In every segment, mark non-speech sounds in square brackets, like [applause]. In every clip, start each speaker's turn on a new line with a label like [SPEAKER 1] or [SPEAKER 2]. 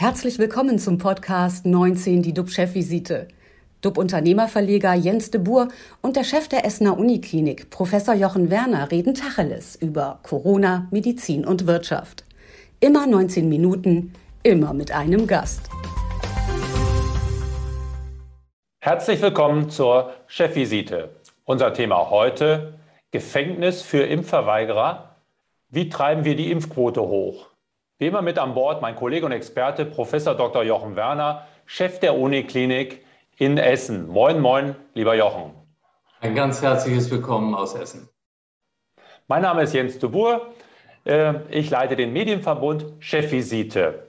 [SPEAKER 1] Herzlich willkommen zum Podcast 19, die DUB-Chefvisite. DUB-Unternehmerverleger Jens de Boer und der Chef der Essener Uniklinik, Professor Jochen Werner, reden Tacheles über Corona, Medizin und Wirtschaft. Immer 19 Minuten, immer mit einem Gast.
[SPEAKER 2] Herzlich willkommen zur Chefvisite. Unser Thema heute: Gefängnis für Impfverweigerer. Wie treiben wir die Impfquote hoch? Wie immer mit an Bord mein Kollege und Experte Professor Dr. Jochen Werner, Chef der Uniklinik in Essen. Moin, moin, lieber Jochen.
[SPEAKER 3] Ein ganz herzliches Willkommen aus Essen.
[SPEAKER 2] Mein Name ist Jens de Boer. Äh, ich leite den Medienverbund Chefvisite.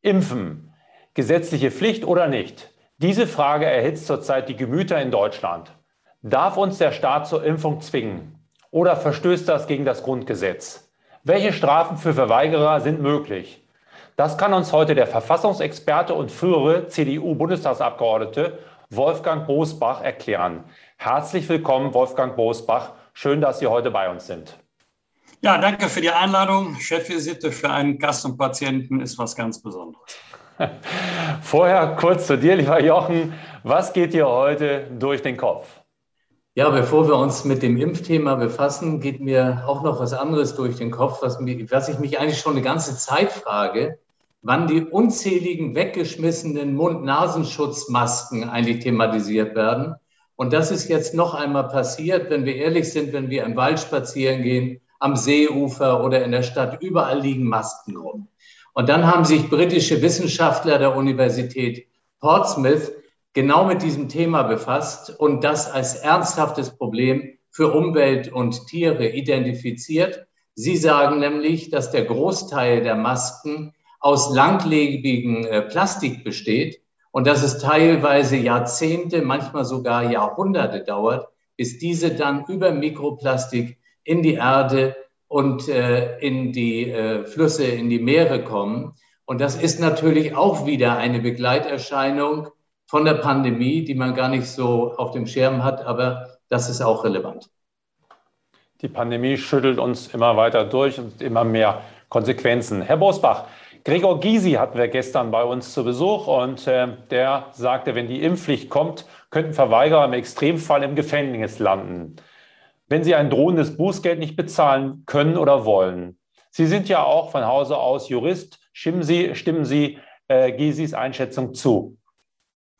[SPEAKER 2] Impfen, gesetzliche Pflicht oder nicht? Diese Frage erhitzt zurzeit die Gemüter in Deutschland. Darf uns der Staat zur Impfung zwingen? Oder verstößt das gegen das Grundgesetz? Welche Strafen für Verweigerer sind möglich? Das kann uns heute der Verfassungsexperte und frühere CDU-Bundestagsabgeordnete Wolfgang Bosbach erklären. Herzlich willkommen, Wolfgang Bosbach. Schön, dass Sie heute bei uns sind.
[SPEAKER 4] Ja, danke für die Einladung. Chefvisite für einen Gast und Patienten ist was ganz Besonderes. [laughs]
[SPEAKER 2] Vorher kurz zu dir, lieber Jochen. Was geht dir heute durch den Kopf?
[SPEAKER 3] Ja, bevor wir uns mit dem Impfthema befassen, geht mir auch noch was anderes durch den Kopf, was, mir, was ich mich eigentlich schon eine ganze Zeit frage, wann die unzähligen weggeschmissenen Mund-Nasenschutzmasken eigentlich thematisiert werden. Und das ist jetzt noch einmal passiert, wenn wir ehrlich sind, wenn wir im Wald spazieren gehen, am Seeufer oder in der Stadt, überall liegen Masken rum. Und dann haben sich britische Wissenschaftler der Universität Portsmouth genau mit diesem Thema befasst und das als ernsthaftes Problem für Umwelt und Tiere identifiziert. Sie sagen nämlich, dass der Großteil der Masken aus langlebigen äh, Plastik besteht und dass es teilweise Jahrzehnte, manchmal sogar Jahrhunderte dauert, bis diese dann über Mikroplastik in die Erde und äh, in die äh, Flüsse, in die Meere kommen. Und das ist natürlich auch wieder eine Begleiterscheinung von der Pandemie, die man gar nicht so auf dem Schirm hat, aber das ist auch relevant.
[SPEAKER 2] Die Pandemie schüttelt uns immer weiter durch und immer mehr Konsequenzen. Herr Bosbach, Gregor Gysi hatten wir gestern bei uns zu Besuch und äh, der sagte, wenn die Impfpflicht kommt, könnten Verweigerer im Extremfall im Gefängnis landen, wenn sie ein drohendes Bußgeld nicht bezahlen können oder wollen. Sie sind ja auch von Hause aus Jurist. Stimmen Sie, stimmen Sie äh, Gysis Einschätzung zu?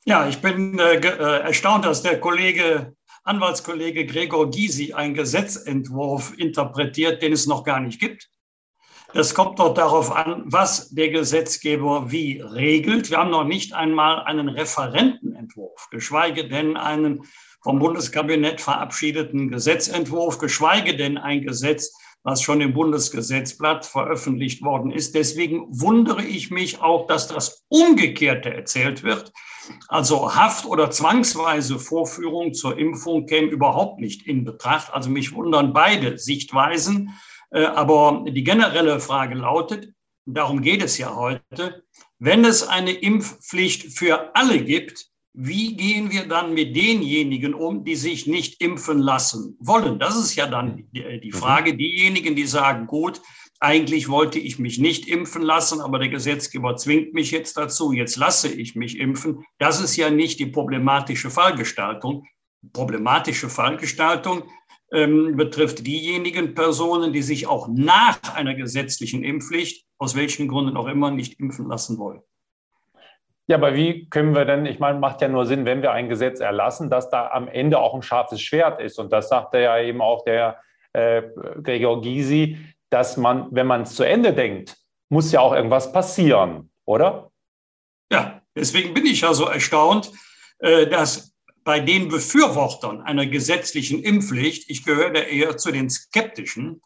[SPEAKER 4] Ja, ich bin äh, äh, erstaunt, dass der Kollege, Anwaltskollege Gregor Gysi einen Gesetzentwurf interpretiert, den es noch gar nicht gibt. Es kommt doch darauf an, was der Gesetzgeber wie regelt. Wir haben noch nicht einmal einen Referentenentwurf, geschweige denn einen vom Bundeskabinett verabschiedeten Gesetzentwurf, geschweige denn ein Gesetz, was schon im Bundesgesetzblatt veröffentlicht worden ist. Deswegen wundere ich mich auch, dass das Umgekehrte erzählt wird. Also Haft oder zwangsweise Vorführung zur Impfung käme überhaupt nicht in Betracht. Also mich wundern beide Sichtweisen. Äh, aber die generelle Frage lautet, darum geht es ja heute, wenn es eine Impfpflicht für alle gibt, wie gehen wir dann mit denjenigen um, die sich nicht impfen lassen wollen? Das ist ja dann die mhm. Frage. Diejenigen, die sagen, gut, eigentlich wollte ich mich nicht impfen lassen, aber der Gesetzgeber zwingt mich jetzt dazu, jetzt lasse ich mich impfen. Das ist ja nicht die problematische Fallgestaltung. Problematische Fallgestaltung ähm, betrifft diejenigen Personen, die sich auch nach einer gesetzlichen Impfpflicht, aus welchen Gründen auch immer, nicht impfen lassen wollen.
[SPEAKER 2] Ja, aber wie können wir denn, ich meine, macht ja nur Sinn, wenn wir ein Gesetz erlassen, dass da am Ende auch ein scharfes Schwert ist. Und das sagte ja eben auch der äh, Gregor Gysi, dass man, wenn man es zu Ende denkt, muss ja auch irgendwas passieren, oder?
[SPEAKER 4] Ja, deswegen bin ich ja so erstaunt, äh, dass bei den Befürwortern einer gesetzlichen Impfpflicht, ich gehöre eher zu den Skeptischen,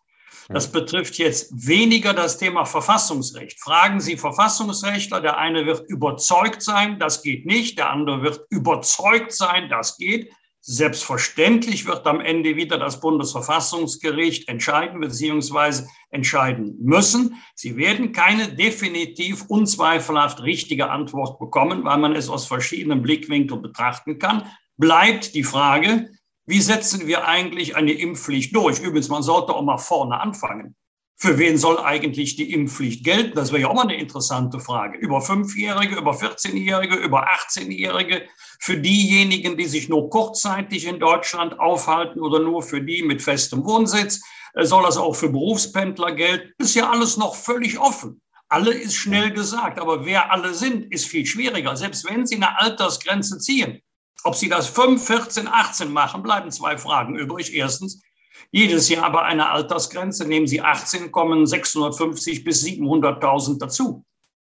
[SPEAKER 4] das betrifft jetzt weniger das Thema Verfassungsrecht. Fragen Sie Verfassungsrechtler, der eine wird überzeugt sein, das geht nicht, der andere wird überzeugt sein, das geht. Selbstverständlich wird am Ende wieder das Bundesverfassungsgericht entscheiden bzw. entscheiden müssen. Sie werden keine definitiv unzweifelhaft richtige Antwort bekommen, weil man es aus verschiedenen Blickwinkeln betrachten kann. Bleibt die Frage, wie setzen wir eigentlich eine Impfpflicht durch? Übrigens, man sollte auch mal vorne anfangen. Für wen soll eigentlich die Impfpflicht gelten? Das wäre ja auch mal eine interessante Frage. Über Fünfjährige, über 14-Jährige, über 18-Jährige, für diejenigen, die sich nur kurzzeitig in Deutschland aufhalten oder nur für die mit festem Wohnsitz. Äh, soll das auch für Berufspendler gelten? Ist ja alles noch völlig offen. Alle ist schnell gesagt, aber wer alle sind, ist viel schwieriger. Selbst wenn Sie eine Altersgrenze ziehen, ob Sie das 5, 14, 18 machen, bleiben zwei Fragen übrig. Erstens, jedes Jahr bei einer Altersgrenze nehmen Sie 18, kommen 650 bis 700.000 dazu.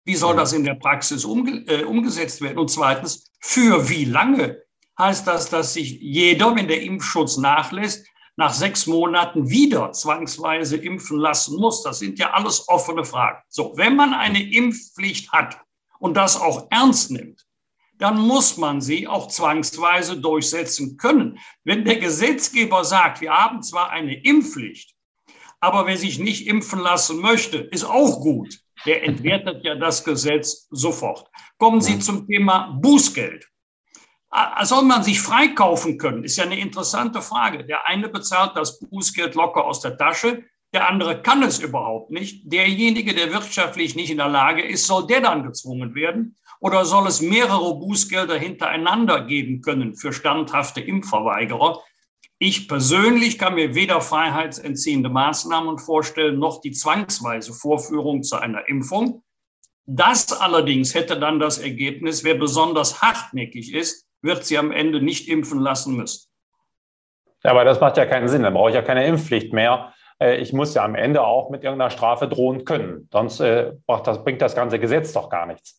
[SPEAKER 4] Wie soll das in der Praxis umge äh, umgesetzt werden? Und zweitens, für wie lange heißt das, dass sich jeder, wenn der Impfschutz nachlässt, nach sechs Monaten wieder zwangsweise impfen lassen muss? Das sind ja alles offene Fragen. So, wenn man eine Impfpflicht hat und das auch ernst nimmt, dann muss man sie auch zwangsweise durchsetzen können. Wenn der Gesetzgeber sagt, wir haben zwar eine Impfpflicht, aber wer sich nicht impfen lassen möchte, ist auch gut. Der entwertet ja das Gesetz sofort. Kommen Sie zum Thema Bußgeld. Soll man sich freikaufen können? Ist ja eine interessante Frage. Der eine bezahlt das Bußgeld locker aus der Tasche, der andere kann es überhaupt nicht. Derjenige, der wirtschaftlich nicht in der Lage ist, soll der dann gezwungen werden? Oder soll es mehrere Bußgelder hintereinander geben können für standhafte Impfverweigerer? Ich persönlich kann mir weder freiheitsentziehende Maßnahmen vorstellen, noch die zwangsweise Vorführung zu einer Impfung. Das allerdings hätte dann das Ergebnis, wer besonders hartnäckig ist, wird sie am Ende nicht impfen lassen müssen.
[SPEAKER 2] Ja, aber das macht ja keinen Sinn. Dann brauche ich ja keine Impfpflicht mehr. Äh, ich muss ja am Ende auch mit irgendeiner Strafe drohen können. Sonst äh, bringt das ganze Gesetz doch gar nichts.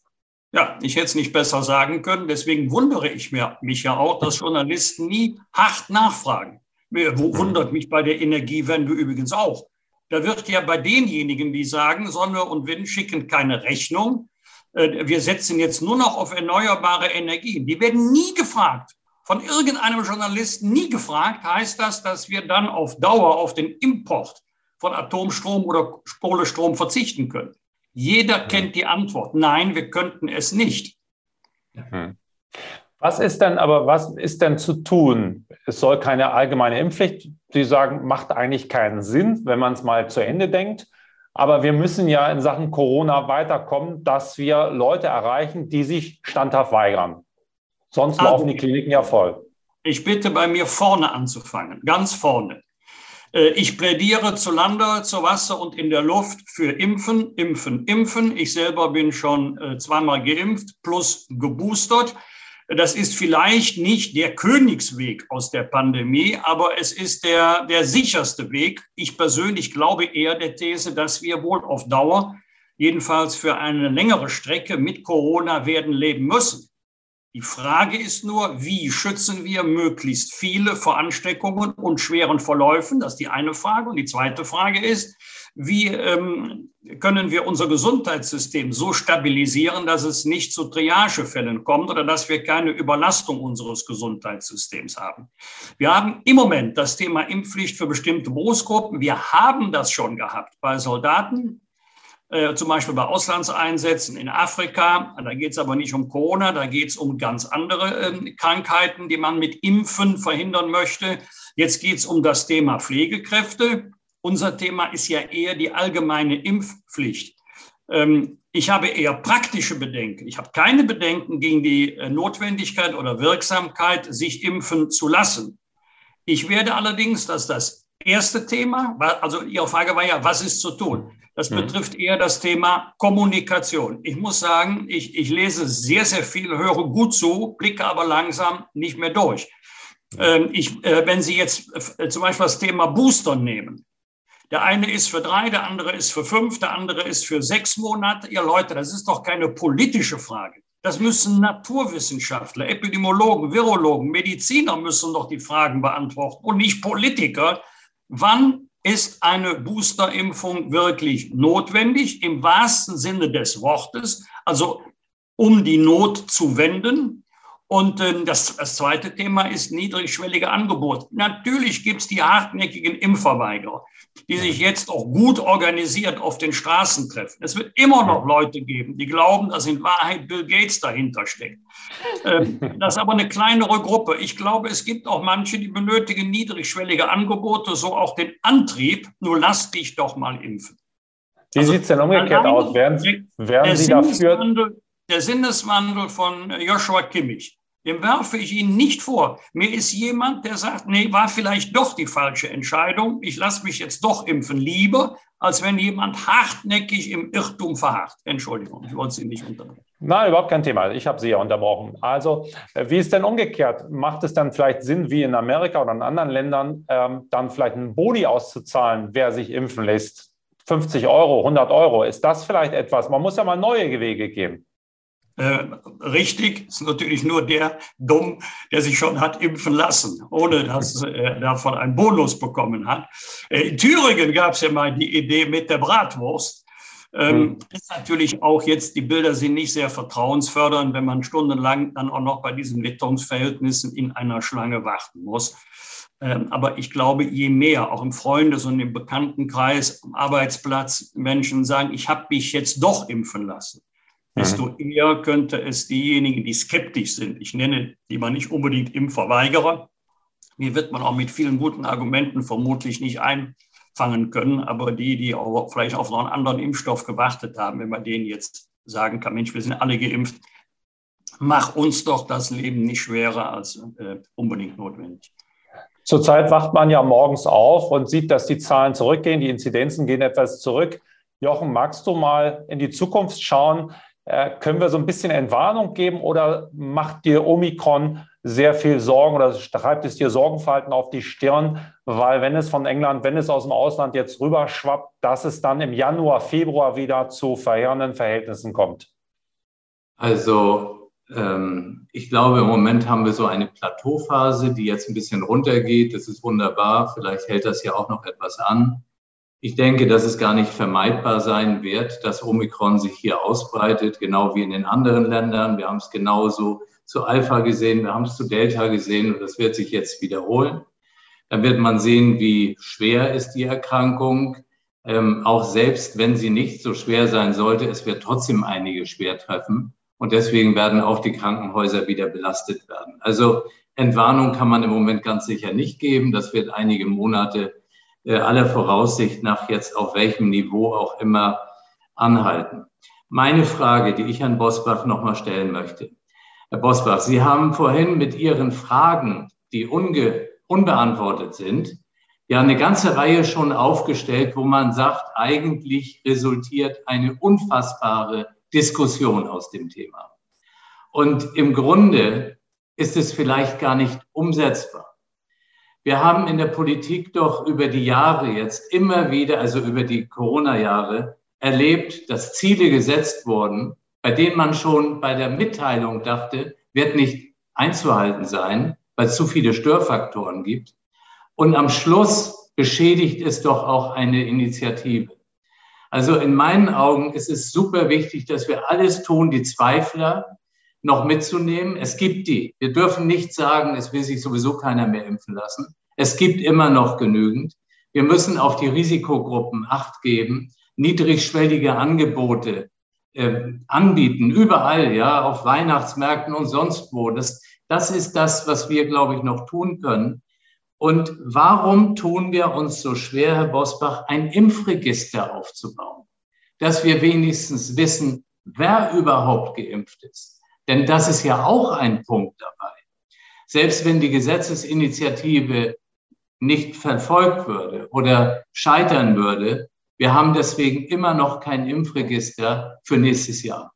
[SPEAKER 4] Ja, ich hätte es nicht besser sagen können. Deswegen wundere ich mich ja auch, dass Journalisten nie hart nachfragen. Wundert mich bei der Energiewende übrigens auch. Da wird ja bei denjenigen, die sagen, Sonne und Wind schicken keine Rechnung, äh, wir setzen jetzt nur noch auf erneuerbare Energien. Die werden nie gefragt. Von irgendeinem Journalisten nie gefragt, heißt das, dass wir dann auf Dauer auf den Import von Atomstrom oder Kohlestrom verzichten können. Jeder kennt die Antwort. Nein, wir könnten es nicht.
[SPEAKER 2] Hm. Was ist denn aber, was ist denn zu tun? Es soll keine allgemeine Impfpflicht. Sie sagen, macht eigentlich keinen Sinn, wenn man es mal zu Ende denkt. Aber wir müssen ja in Sachen Corona weiterkommen, dass wir Leute erreichen, die sich standhaft weigern. Sonst also, laufen die Kliniken ja voll.
[SPEAKER 4] Ich bitte bei mir vorne anzufangen, ganz vorne. Äh, ich plädiere zu Lande, zu Wasser und in der Luft für Impfen, Impfen, Impfen. Ich selber bin schon äh, zweimal geimpft plus geboostert. Das ist vielleicht nicht der Königsweg aus der Pandemie, aber es ist der, der sicherste Weg. Ich persönlich glaube eher der These, dass wir wohl auf Dauer, jedenfalls für eine längere Strecke mit Corona werden leben müssen. Die Frage ist nur, wie schützen wir möglichst viele vor Ansteckungen und schweren Verläufen? Das ist die eine Frage. Und die zweite Frage ist, wie ähm, können wir unser Gesundheitssystem so stabilisieren, dass es nicht zu Triagefällen kommt oder dass wir keine Überlastung unseres Gesundheitssystems haben. Wir haben im Moment das Thema Impfpflicht für bestimmte Berufsgruppen. Wir haben das schon gehabt bei Soldaten, äh, zum Beispiel bei Auslandseinsätzen in Afrika. Da geht es aber nicht um Corona, da geht es um ganz andere äh, Krankheiten, die man mit Impfen verhindern möchte. Jetzt geht es um das Thema Pflegekräfte. Unser Thema ist ja eher die allgemeine Impfpflicht. Ähm, ich habe eher praktische Bedenken. Ich habe keine Bedenken gegen die äh, Notwendigkeit oder Wirksamkeit, sich impfen zu lassen. Ich werde allerdings, dass das erste Thema, also Ihre Frage war ja, was ist zu tun? Das mhm. betrifft eher das Thema Kommunikation. Ich muss sagen, ich, ich lese sehr, sehr viel, höre gut zu, blicke aber langsam nicht mehr durch. Ähm, ich, äh, wenn Sie jetzt äh, zum Beispiel das Thema Booster nehmen, der eine ist für drei, der andere ist für fünf, der andere ist für sechs Monate. Ihr Leute, das ist doch keine politische Frage. Das müssen Naturwissenschaftler, Epidemiologen, Virologen, Mediziner müssen doch die Fragen beantworten und nicht Politiker. Wann ist eine Boosterimpfung wirklich notwendig im wahrsten Sinne des Wortes, also um die Not zu wenden? Und äh, das, das zweite Thema ist niedrigschwellige Angebot. Natürlich gibt es die hartnäckigen Impfverweigerer, die sich jetzt auch gut organisiert auf den Straßen treffen. Es wird immer noch Leute geben, die glauben, dass in Wahrheit Bill Gates dahinter steckt. Ähm, [laughs] das ist aber eine kleinere Gruppe. Ich glaube, es gibt auch manche, die benötigen niedrigschwellige Angebote, so auch den Antrieb, nur lass dich doch mal impfen.
[SPEAKER 2] Wie also, sieht es denn umgekehrt aus? Werden, werden Sie dafür?
[SPEAKER 4] Der Sinneswandel von Joshua Kimmich dem werfe ich Ihnen nicht vor. Mir ist jemand, der sagt, nee, war vielleicht doch die falsche Entscheidung. Ich lasse mich jetzt doch impfen. Lieber, als wenn jemand hartnäckig im Irrtum verharrt. Entschuldigung, ich wollte Sie nicht unterbrechen.
[SPEAKER 2] Nein, überhaupt kein Thema. Ich habe Sie ja unterbrochen. Also, äh, wie ist denn umgekehrt? Macht es dann vielleicht Sinn, wie in Amerika oder in anderen Ländern, ähm, dann vielleicht einen Boni auszuzahlen, wer sich impfen lässt? 50 Euro, 100 Euro. Ist das vielleicht etwas? Man muss ja mal neue Wege geben.
[SPEAKER 4] Äh, richtig ist natürlich nur der dumm, der sich schon hat impfen lassen, ohne dass er davon einen Bonus bekommen hat. Äh, in Thüringen gab es ja mal die Idee mit der Bratwurst. Ähm, hm. ist natürlich auch jetzt, die Bilder sind nicht sehr vertrauensfördernd, wenn man stundenlang dann auch noch bei diesen Witterungsverhältnissen in einer Schlange warten muss. Ähm, aber ich glaube, je mehr, auch im Freundes- und im Bekanntenkreis, am Arbeitsplatz, Menschen sagen, ich habe mich jetzt doch impfen lassen desto mhm. eher könnte es diejenigen, die skeptisch sind, ich nenne die man nicht unbedingt Impfverweigerer, die wird man auch mit vielen guten Argumenten vermutlich nicht einfangen können, aber die, die auch vielleicht auf noch einen anderen Impfstoff gewartet haben, wenn man denen jetzt sagen kann, Mensch, wir sind alle geimpft, mach uns doch das Leben nicht schwerer als äh, unbedingt notwendig.
[SPEAKER 2] Zurzeit wacht man ja morgens auf und sieht, dass die Zahlen zurückgehen, die Inzidenzen gehen etwas zurück. Jochen, magst du mal in die Zukunft schauen? Äh, können wir so ein bisschen Entwarnung geben oder macht dir Omikron sehr viel Sorgen oder schreibt es dir Sorgenfalten auf die Stirn, weil wenn es von England, wenn es aus dem Ausland jetzt rüberschwappt, dass es dann im Januar, Februar wieder zu verheerenden Verhältnissen kommt?
[SPEAKER 3] Also ähm, ich glaube, im Moment haben wir so eine Plateauphase, die jetzt ein bisschen runtergeht. Das ist wunderbar. Vielleicht hält das ja auch noch etwas an. Ich denke, dass es gar nicht vermeidbar sein wird, dass Omikron sich hier ausbreitet, genau wie in den anderen Ländern. Wir haben es genauso zu Alpha gesehen, wir haben es zu Delta gesehen und das wird sich jetzt wiederholen. Dann wird man sehen, wie schwer ist die Erkrankung. Ähm, auch selbst wenn sie nicht so schwer sein sollte, es wird trotzdem einige schwer treffen. Und deswegen werden auch die Krankenhäuser wieder belastet werden. Also Entwarnung kann man im Moment ganz sicher nicht geben. Das wird einige Monate äh, aller Voraussicht nach jetzt auf welchem Niveau auch immer anhalten. Meine Frage, die ich Herrn Bosbach nochmal stellen möchte. Herr Bosbach, Sie haben vorhin mit Ihren Fragen, die unge unbeantwortet sind, ja eine ganze Reihe schon aufgestellt, wo man sagt, eigentlich resultiert eine unfassbare Diskussion aus dem Thema. Und im Grunde ist es vielleicht gar nicht umsetzbar. Wir haben in der Politik doch über die Jahre jetzt immer wieder, also über die Corona-Jahre, erlebt, dass Ziele gesetzt wurden, bei denen man schon bei der Mitteilung dachte, wird nicht einzuhalten sein, weil es zu viele Störfaktoren gibt. Und am Schluss beschädigt es doch auch eine Initiative. Also in meinen Augen ist es super wichtig, dass wir alles tun, die Zweifler noch mitzunehmen. Es gibt die. Wir dürfen nicht sagen, es will sich sowieso keiner mehr impfen lassen. Es gibt immer noch genügend. Wir müssen auf die Risikogruppen Acht geben, niedrigschwellige Angebote äh, anbieten, überall, ja, auf Weihnachtsmärkten und sonst wo. Das, das ist das, was wir, glaube ich, noch tun können. Und warum tun wir uns so schwer, Herr Bosbach, ein Impfregister aufzubauen? Dass wir wenigstens wissen, wer überhaupt geimpft ist. Denn das ist ja auch ein Punkt dabei. Selbst wenn die Gesetzesinitiative nicht verfolgt würde oder scheitern würde, wir haben deswegen immer noch kein Impfregister für nächstes Jahr.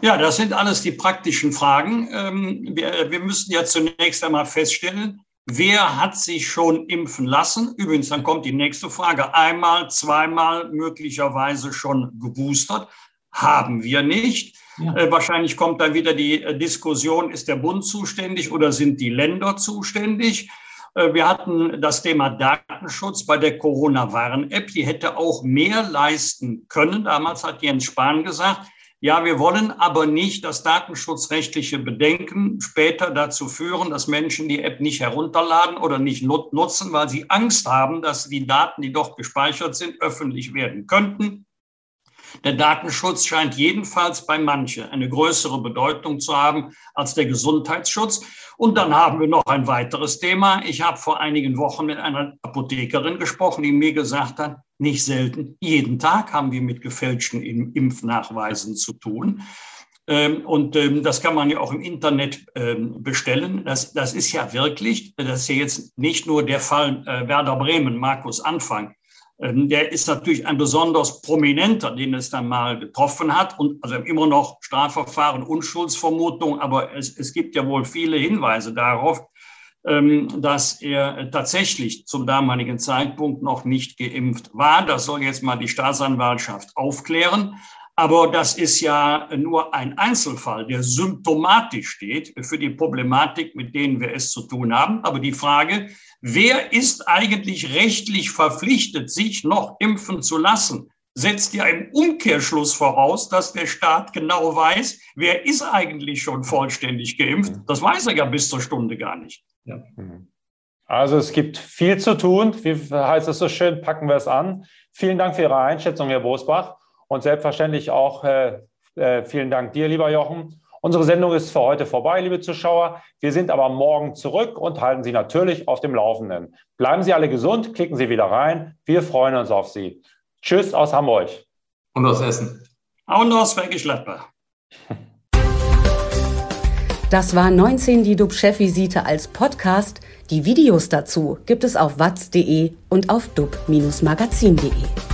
[SPEAKER 4] Ja, das sind alles die praktischen Fragen. Ähm, wir, wir müssen ja zunächst einmal feststellen, wer hat sich schon impfen lassen? Übrigens, dann kommt die nächste Frage. Einmal, zweimal, möglicherweise schon geboostert haben wir nicht. Ja. Äh, wahrscheinlich kommt dann wieder die äh, Diskussion, ist der Bund zuständig oder sind die Länder zuständig? Äh, wir hatten das Thema Datenschutz bei der Corona-Warn-App. Die hätte auch mehr leisten können. Damals hat Jens Spahn gesagt, Ja, wir wollen aber nicht, dass datenschutzrechtliche Bedenken später dazu führen, dass Menschen die App nicht herunterladen oder nicht nutzen, weil sie Angst haben, dass die Daten, die doch gespeichert sind, öffentlich werden könnten. Der Datenschutz scheint jedenfalls bei manchen eine größere Bedeutung zu haben als der Gesundheitsschutz. Und dann haben wir noch ein weiteres Thema. Ich habe vor einigen Wochen mit einer Apothekerin gesprochen, die mir gesagt hat, nicht selten. Jeden Tag haben wir mit gefälschten Impfnachweisen zu tun. Ähm, und ähm, das kann man ja auch im Internet ähm, bestellen. Das, das ist ja wirklich, das ist ja jetzt nicht nur der Fall äh, Werder Bremen, Markus Anfang. Der ist natürlich ein besonders prominenter, den es dann mal getroffen hat. Und also immer noch Strafverfahren, Unschuldsvermutung. Aber es, es gibt ja wohl viele Hinweise darauf, ähm, dass er tatsächlich zum damaligen Zeitpunkt noch nicht geimpft war. Das soll jetzt mal die Staatsanwaltschaft aufklären. Aber das ist ja nur ein Einzelfall, der symptomatisch steht für die Problematik, mit denen wir es zu tun haben. Aber die Frage, wer ist eigentlich rechtlich verpflichtet, sich noch impfen zu lassen, setzt ja im Umkehrschluss voraus, dass der Staat genau weiß, wer ist eigentlich schon vollständig geimpft. Das weiß er ja bis zur Stunde gar nicht. Ja.
[SPEAKER 2] Also es gibt viel zu tun. Wie heißt es so schön? Packen wir es an. Vielen Dank für Ihre Einschätzung, Herr Bosbach. Und selbstverständlich auch äh, äh, vielen Dank dir, lieber Jochen. Unsere Sendung ist für heute vorbei, liebe Zuschauer. Wir sind aber morgen zurück und halten Sie natürlich auf dem Laufenden. Bleiben Sie alle gesund, klicken Sie wieder rein. Wir freuen uns auf Sie. Tschüss aus Hamburg.
[SPEAKER 3] Und aus Essen.
[SPEAKER 4] Und aus Bergisch Gladbach. [laughs]
[SPEAKER 1] Das war 19 die DUB-Chefvisite als Podcast. Die Videos dazu gibt es auf watz.de und auf dub-magazin.de.